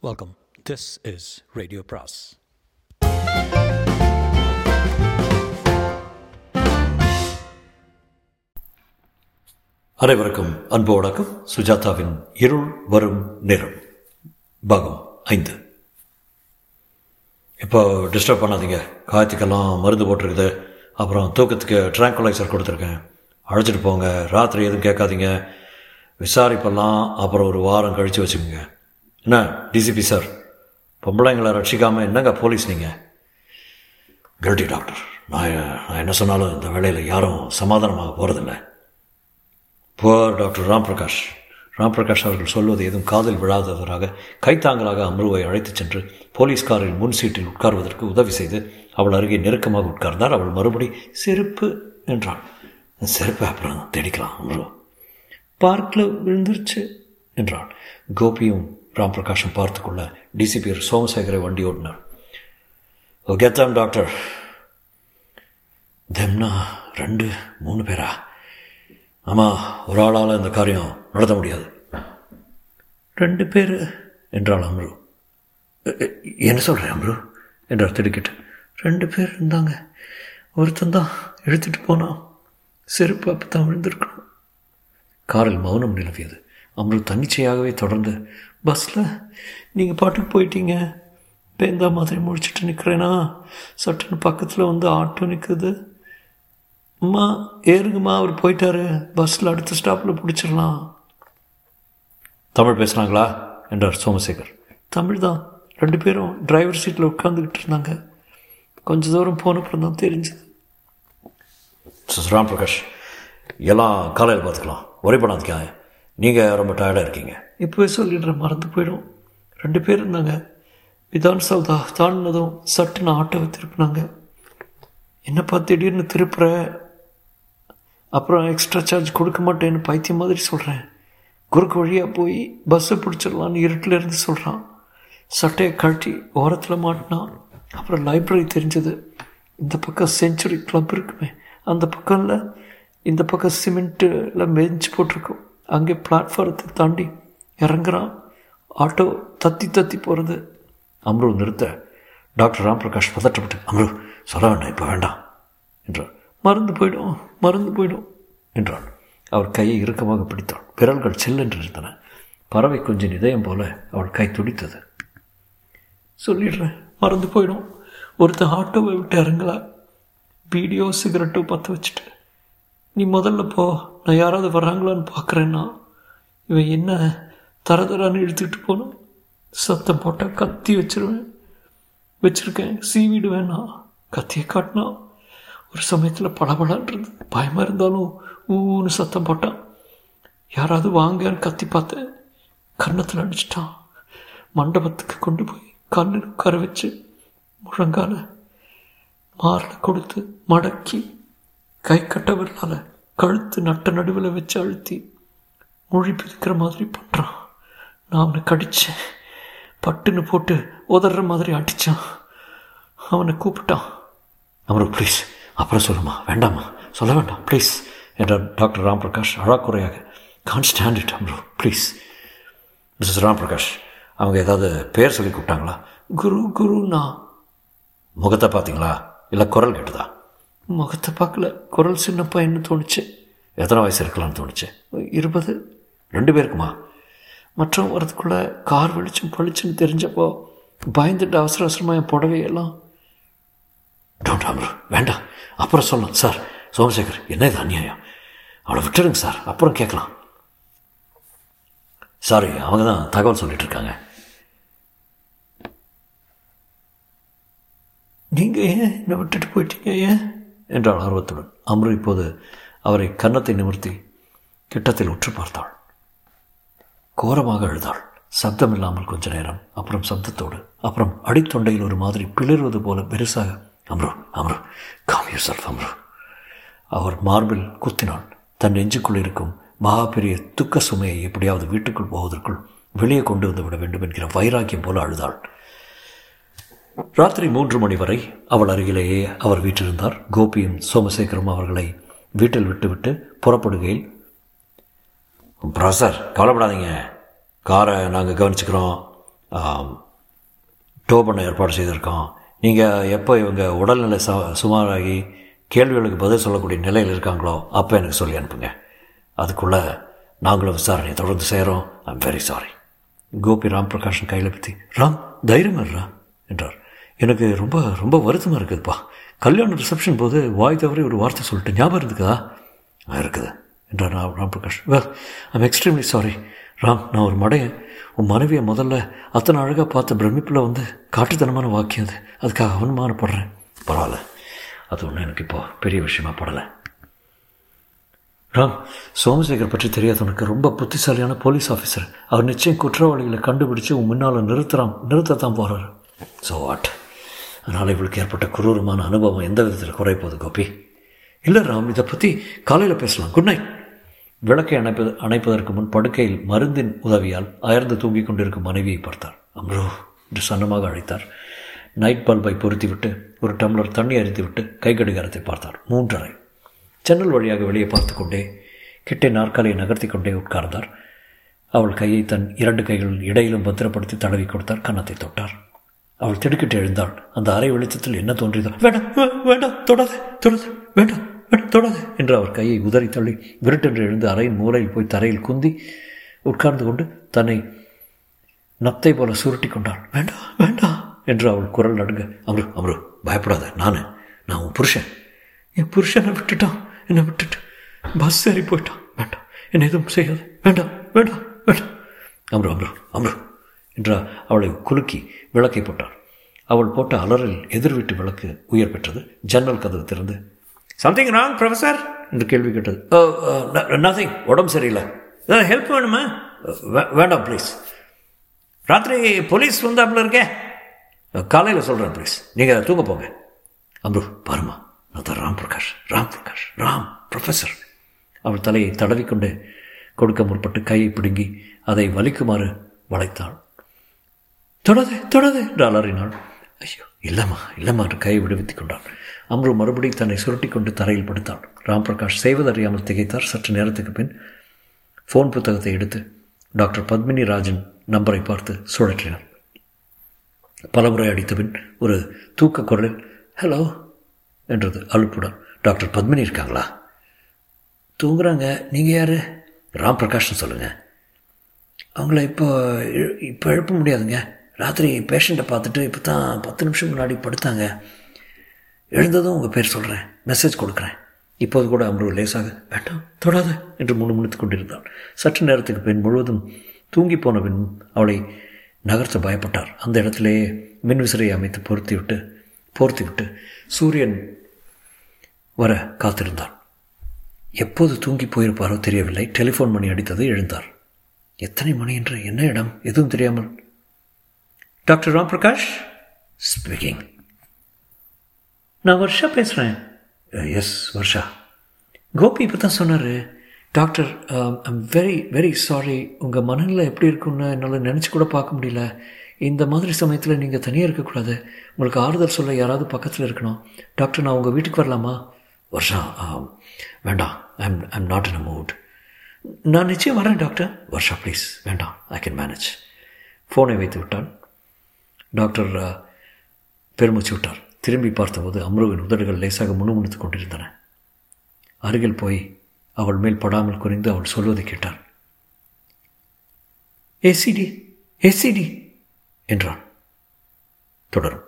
Welcome this is radio பிராஸ் அனைவருக்கும் அன்பு வணக்கம். சுஜாதாவின் இருள் வரும் நேரம் பாகம் ஐந்து. இப்போ டிஸ்டர்ப் பண்ணாதீங்க. காயத்துக்கெல்லாம் மருந்து போட்டிருக்குது. அப்புறம் தூக்கத்துக்கு ட்ராங்குலைசர் கொடுத்துருக்கேன். அழைச்சிட்டு போங்க. ராத்திரி எதுவும் கேட்காதீங்க. விசாரிப்பெல்லாம் அப்புறம் ஒரு வாரம் கழித்து வச்சுக்கோங்க. என்ன டிசிபி சார். பொம்பளைங்களை ரட்சிக்காமல் என்னங்க போலீஸ் நீங்கள் கில்ட்டி டாக்டர் நான் நான் என்ன சொன்னாலும் இந்த வேலையில் யாரும் சமாதானமாக போகிறதில்ல புவர் டாக்டர் ராம் பிரகாஷ் ராம் பிரகாஷ் அவர்கள் சொல்வது எதுவும் காதில் விழாதவராக கைத்தாங்கலாக அம்ருவை அழைத்துச் சென்று போலீஸ்காரின் முன் சீட்டில் உட்கார்வதற்கு உதவி செய்து அவள் அருகே நெருக்கமாக உட்கார்ந்தார். அவள் மறுபடி செருப்பு என்றாள் செருப்பு அப்புறம் தேடிக்கலாம் அம்ரு. பார்க்கில் விழுந்துருச்சு என்றாள் கோபியும் ராம் பிரகாஷும் பார்த்துக்கொள்ள டிசிபி சோமசேகரை வண்டி ஓடினார் கெத்தாம் டாக்டர் தெம்னா ரெண்டு மூணு பேரா? ஆமாம் ஒரு ஆளால் இந்த காரியம் நடத்த முடியாது. ரெண்டு பேர் என்றாள் அம்ரு. என்ன சொல்கிறேன் அம்ரு? என்றார் திடுக்கிட்டு. ரெண்டு பேர் இருந்தாங்க. ஒருத்தன் தான் எடுத்துகிட்டு போனான். செருப்பு அப்போ தான் விழுந்திருக்கணும். காரில் மௌனம் நிலவியது. அம்ரு தன்னிச்சையாகவே தொடர்ந்து பஸ்ஸில் நீங்கள் பாட்டுக்கு போயிட்டீங்க. பேந்தா மாதிரி முடிச்சுட்டு நிற்கிறேனா சட்டுன்னு பக்கத்தில் வந்து ஆட்டோ நிற்குது அம்மா ஏறுங்கம்மா அவர் போயிட்டாரு. பஸ்ஸில் அடுத்த ஸ்டாப்பில் பிடிச்சிடலாம். தமிழ் பேசுகிறாங்களா என்றார் சோமசேகர். தமிழ் தான். ரெண்டு பேரும் டிரைவர் சீட்டில் உட்காந்துக்கிட்டு இருந்தாங்க. கொஞ்ச தூரம் போனப்புறம் தான் தெரிஞ்சது. ராம் பிரகாஷ் எல்லாம் காலையில் பார்த்துக்கலாம். ஒரே பண்ணாதீங்க நீங்கள் ரொம்ப டயர்டாக இருக்கீங்க. இப்போவே சொல்லிடுறேன் மறந்து போயிடும். ரெண்டு பேர் இருந்தாங்க. விதான் சௌதா தாண்டினதும் சட்டுன்னு ஆட்டோவை திருப்பினாங்க என்னப்பா திடீர்னு திருப்புற? அப்புறம் எக்ஸ்ட்ரா சார்ஜ் கொடுக்க மாட்டேன்னு பைத்தியம் மாதிரி சொல்கிறேன் குறுக்கு வழியாக போய் பஸ்ஸை பிடிச்சிடலான்னு இருட்டில் இருந்து சொல்கிறான் சட்டையை கழட்டி ஓரத்தில் மாட்டினான். அப்புறம் லைப்ரரி தெரிஞ்சது. இந்த பக்கம் செஞ்சுரி கிளப் இருக்குமே. அந்த பக்கம்ல இந்த பக்கம் சிமெண்ட்டில் பெஞ்ச் போட்டிருக்கோம். அங்கே பிளாட்ஃபாரத்தை தாண்டி இறங்குறான். ஆட்டோ தத்தி தத்தி போகிறது அம்ரு நிறுத்த டாக்டர் ராம் பிரகாஷ் பதட்டப்பட்டு அம்ரு சொல்ல வேண்டாம் இப்போ வேண்டாம் என்றார் மறந்து போயிடும் மறந்து போயிடும். என்றான். அவர் கையை இறுக்கமாக பிடித்தாள் விரல்கள் செல்லென்று இருந்தன பறவை கொஞ்சம் இதயம் போல அவள் கை துடித்தது. சொல்லிடுறேன் மறந்து போயிடும். ஒருத்தன் ஆட்டோவை விட்டு இறங்கல. வீடியோ சிகரெட்டோ பற்ற வச்சுட்டு நீ முதல்ல போ நான் யாராவது வர்றாங்களான்னு பார்க்குறேன்னா இவன் என்ன தர தரான்னு இழுத்துக்கிட்டு போகணும் சத்தம் போட்டால் கத்தி வச்சிருவேன். வச்சுருக்கேன். சீவிடுவேன் நான். கத்தியை காட்டினா ஒரு சமயத்தில் பளபளன்றது. பயமாக இருந்தாலும் ஊன்னு சத்தம் போட்டான் யாராவது வாங்கன்னு கத்தி பார்த்தேன் கன்னத்தில் அடிச்சிட்டான். மண்டபத்துக்கு கொண்டு போய் கண்ணில் உட்கார வச்சு முழங்கால மாரில் கொடுத்து மடக்கி கை கட்ட விரலால கழுத்து நட்ட நடுவில் வச்சு அழுத்தி மொழி பிரிக்கிற மாதிரி பண்ணுறான் நான் அவனை கடித்தேன் பட்டுன்னு போட்டு உதற மாதிரி அடித்தான் அவனை கூப்பிட்டான். அமரு ப்ளீஸ் அப்புறம் சொல்லுமா? வேண்டாமா? சொல்ல வேண்டாம் ப்ளீஸ் என்றார் doctor Ram Prakash அழாக்குறையாக can't stand it Amru please Mrs Ram Prakash அவங்க ஏதாவது பேர் சொல்லி கூப்பிட்டாங்களா? குரு குருண்ணா முகத்தை பார்த்தீங்களா? இல்லை குரல் கேட்டுதா? முகத்தை பார்க்கல. குரல் சின்ன பையன்னு தோணுச்சு? எத்தனை வயசு இருக்கலாம்னு தோணுச்சு? இருபது. ரெண்டு பேருக்குமா? மற்றவங்க வரதுக்குள்ளே கார் வெளிச்சம் பளிச்சுன்னு தெரிஞ்சப்போ பயந்துட்டு அவசர அவசரமாக என் புடவையெல்லாம் டோன்ட் அம்ரு வேண்டாம். அப்புறம் சொல்லலாம் சார் சோமசேகர் என்ன இது அநியாயம்? அவளை விட்டுடுங்க சார். அப்புறம் கேட்கலாம். சாரி அவங்க தான் தகவல் சொல்லிட்டு இருக்காங்க. நீங்கள் ஏன் என்னை விட்டுட்டு போயிட்டீங்க? ஏன்? என்றாள் ஆர்வத்துடன் அம்ரு இப்போது அவரை கன்னத்தை நிமிர்த்தி கிட்டத்தில் உற்று பார்த்தாள். கோரமாக அழுதாள் சப்தம் இல்லாமல் கொஞ்ச நேரம். அப்புறம் சப்தத்தோடு. அப்புறம் அடித்தொண்டையில் ஒரு மாதிரி பிளறுவது போல பெருசாக அம்ரு அம்ரு காம் யூ செல்ஃப் அம்ரு. அவர் மார்பில் குத்தினாள் தன் நெஞ்சுக்குள் இருக்கும் மகா பெரிய துக்க சுமையை எப்படியாவது வீட்டுக்குள் போவதற்குள் வெளியே கொண்டு வந்து விட வேண்டும் என்கிற வைராக்கியம் போல அழுதாள். ராத்திரி மூன்று மணி வரை அவள் அருகிலேயே அவர் வீட்டிருந்தார் கோபியும் சோமசேகரும் அவர்களை வீட்டில் விட்டுவிட்டு புறப்படுகையில் ப்ரொஃபஸர் கவலைப்படாதீங்க. காரை நாங்கள் கவனிச்சுக்கிறோம். டோ பண்ண ஏற்பாடு செய்திருக்கோம். நீங்கள் எப்போ இவங்க உடல்நிலை ச சுமாராகி கேள்விகளுக்கு பதில் சொல்லக்கூடிய நிலையில் இருக்காங்களோ அப்போ எனக்கு சொல்லி அனுப்புங்க. அதுக்குள்ளே நாங்களும் விசாரணையை தொடர்ந்து செய்கிறோம் I'm very sorry Gopi Ram Prakashan கையில் பற்றி ராம் தைரியமாக இருறா என்றார். எனக்கு ரொம்ப ரொம்ப வருத்தமாக இருக்குதுப்பா. கல்யாண ரிசப்ஷன் போது வாய் தவறி ஒரு வார்த்தை சொல்லிட்டு ஞாபகம் இருக்குதா? இருக்குது. என்றார் Ram Prakash. Well I'm extremely sorry Ram நான் ஒரு மடையன். உன் மனைவியை முதல்ல அத்தனை அழகாக பார்த்த பிரமிப்பில் வந்து காட்டுத்தனமான வாக்கியம் அது. அதுக்காக அவமானப்படுறேன். பரவாயில்ல. அது ஒன்றும் எனக்கு இப்போ பெரிய விஷயமா படலை. ராம் சோமசேகர் பற்றி தெரியாத உனக்கு ரொம்ப புத்திசாலியான போலீஸ் ஆஃபீஸர் அவர் நிச்சயம் குற்றவாளிகளை கண்டுபிடிச்சு உன் முன்னால் நிறுத்துறான் நிறுத்தத்தான் போகிறார் ஸோ வாட் அதனால் இவளுக்கு ஏற்பட்ட குரூரமான அனுபவம் எந்த விதத்தில் குறைப்போகுது கோபி? இல்லை ராம் இதை பற்றி காலையில் பேசலாம். குட் நைட் விளக்கை அணைப்பது அணைப்பதற்கு முன் படுக்கையில் மருந்தின் உதவியால் அயர்ந்து தூங்கிக் கொண்டிருக்கும் மனைவியை பார்த்தார். அம்ரோ என்று சன்னமாக அழைத்தார். நைட் பல்பை பொருத்திவிட்டு ஒரு டம்ளர் தண்ணி அரித்துவிட்டு கை கடிகாரத்தை பார்த்தார். மூன்றரை. ஜன்னல் வழியாக வெளியே பார்த்து கொண்டே கிட்டே நாற்காலியை நகர்த்தி கொண்டே உட்கார்ந்தார். அவள் கையை தன் இரண்டு கைகளில் இடையிலும் பத்திரப்படுத்தி தடவி கொடுத்தார். கன்னத்தை தொட்டார். அவள் திடுக்கிட்டு எழுந்தாள். அந்த அறை வெளிச்சத்தில் என்ன தோன்றியதோ வேண்டாம் வேண்டாம் தொடாது தொடாது வேண்டாம். தொடங்க என்று அவர் கையை உதறி தள்ளி விருட்டென்று எழுந்து அறையின் மூலையில் போய் தரையில் குந்தி உட்கார்ந்து கொண்டு தன்னை நத்தை போல சுருட்டி கொண்டாள் வேண்டாம் வேண்டாம் என்று அவள் குரல் நடுங்க அம்ரு அம்ரு பயப்படாத நான் நான் உன் புருஷன். என் புருஷனை விட்டுட்டான் என்னை விட்டுட்டு. பஸ் ஏறி போயிட்டான். வேண்டாம் என்னை எதுவும் செய்யாது. வேண்டாம் வேண்டாம் வேண்டாம் அம்ரு அம்ரு அம்ரு என்றா அவளை குலுக்கி விளக்கை போட்டாள் அவள் போட்ட அலறில் எதிர் வீட்டு விளக்கு உயர் பெற்றது. ஜன்னல் கதவு திறந்து சம்திங் ராங் ப்ரொஃபஸர் என்று கேள்வி கேட்டது. நத்திங் உடம்பு சரியில்லை. ஏதாவது ஹெல்ப் வேணுமா? வேண்டாம் ப்ளீஸ் ராத்திரி போலீஸ் வந்தாப்புல இருக்கே? காலையில் சொல்கிறேன் ப்ளீஸ் நீங்கள் தூங்க போங்க. அம்ரு பாருமா. நான் தான் ராம் பிரகாஷ் ராம் பிரகாஷ் ராம் ப்ரொஃபஸர் அவள் தலையை தடவிக்கொண்டு கொடுக்க முற்பட்டு கையை பிடுங்கி அதை வலிக்குமாறு வளைத்தாள். தொடாதே தொடாதே என்று அலறினாள். ஐயோ இல்லைம்மா இல்லைம்மா என்று கையை விடுவித்து கொண்டான். அம்ரு மறுபடி தன்னை சுருட்டி கொண்டு தரையில் படுத்தான். ராம் பிரகாஷ் செய்வதறியாமல் திகைத்தார். சற்று நேரத்துக்கு பின் ஃபோன் புத்தகத்தை எடுத்து டாக்டர் பத்மினி ராஜன் நம்பரை பார்த்து சுழற்றினார். பலமுறை அடித்த பின் ஒரு தூக்க குரலில் ஹலோ என்றது அலுப்புடன். டாக்டர் பத்மினி இருக்காங்களா? தூங்குறாங்க. நீங்கள் யார்? ராம் பிரகாஷ்னு சொல்லுங்கள் அவங்கள இப்போ இப்போ எழுப்ப முடியாதுங்க. ராத்திரி பேஷண்ட்டை பார்த்துட்டு இப்போ தான் பத்து நிமிஷம் முன்னாடி படுத்தாங்க. எழுந்ததும் உங்கள் பேர் சொல்கிறேன் மெசேஜ் கொடுக்குறேன். இப்போது கூட அம்ரு லேசாக வேண்டாம் தொடாத என்று முணுமுணுத்து கொண்டிருந்தாள் சற்று நேரத்துக்கு பின் முழுவதும் தூங்கி போன பின் அவளை நகர்த்த பயப்பட்டார். அந்த இடத்திலேயே மின்விசிறியை அமைத்து பொருத்தி விட்டு போர்த்தி விட்டு சூரியன் வர காத்திருந்தார் எப்போது தூங்கி போயிருப்பாரோ தெரியவில்லை. டெலிஃபோன் மணி அடித்தது எழுந்தார். எத்தனை மணி என்று? என்ன இடம்? எதுவும் தெரியாமல் டாக்டர் ராம் பிரகாஷ் ஸ்பீக்கிங் நான் வர்ஷா பேசுகிறேன் எஸ் வர்ஷா கோபி இப்போ தான் சொன்னார் doctor I'm very very sorry உங்கள் மனநிலை எப்படி இருக்குன்னு என்னால் நினச்சி கூட பார்க்க முடியல. இந்த மாதிரி சமயத்தில் நீங்கள் தனியாக இருக்கக்கூடாது உங்களுக்கு ஆறுதல் சொல்ல யாராவது பக்கத்தில் இருக்கணும். டாக்டர் நான் உங்கள் வீட்டுக்கு வரலாமா? வர்ஷா வேண்டாம். I'm I'm not in a mood நான் நிச்சயம் வரேன் டாக்டர் வர்ஷா ப்ளீஸ் வேண்டாம். ஐ கேன் மேனேஜ் ஃபோனை வைத்து விட்டான் டாக்டர் பெருமூச்சு விட்டார். திரும்பி பார்த்தபோது அம்ருவின் உதடுகள் லேசாக முணுமுணுத்து கொண்டிருந்தன. அருகில் போய் அவள் மேல் படாமல் குறைந்து அவள் சொல்வதை கேட்டார். ஏசிடி ஏசிடி என்றான். தொடரும்.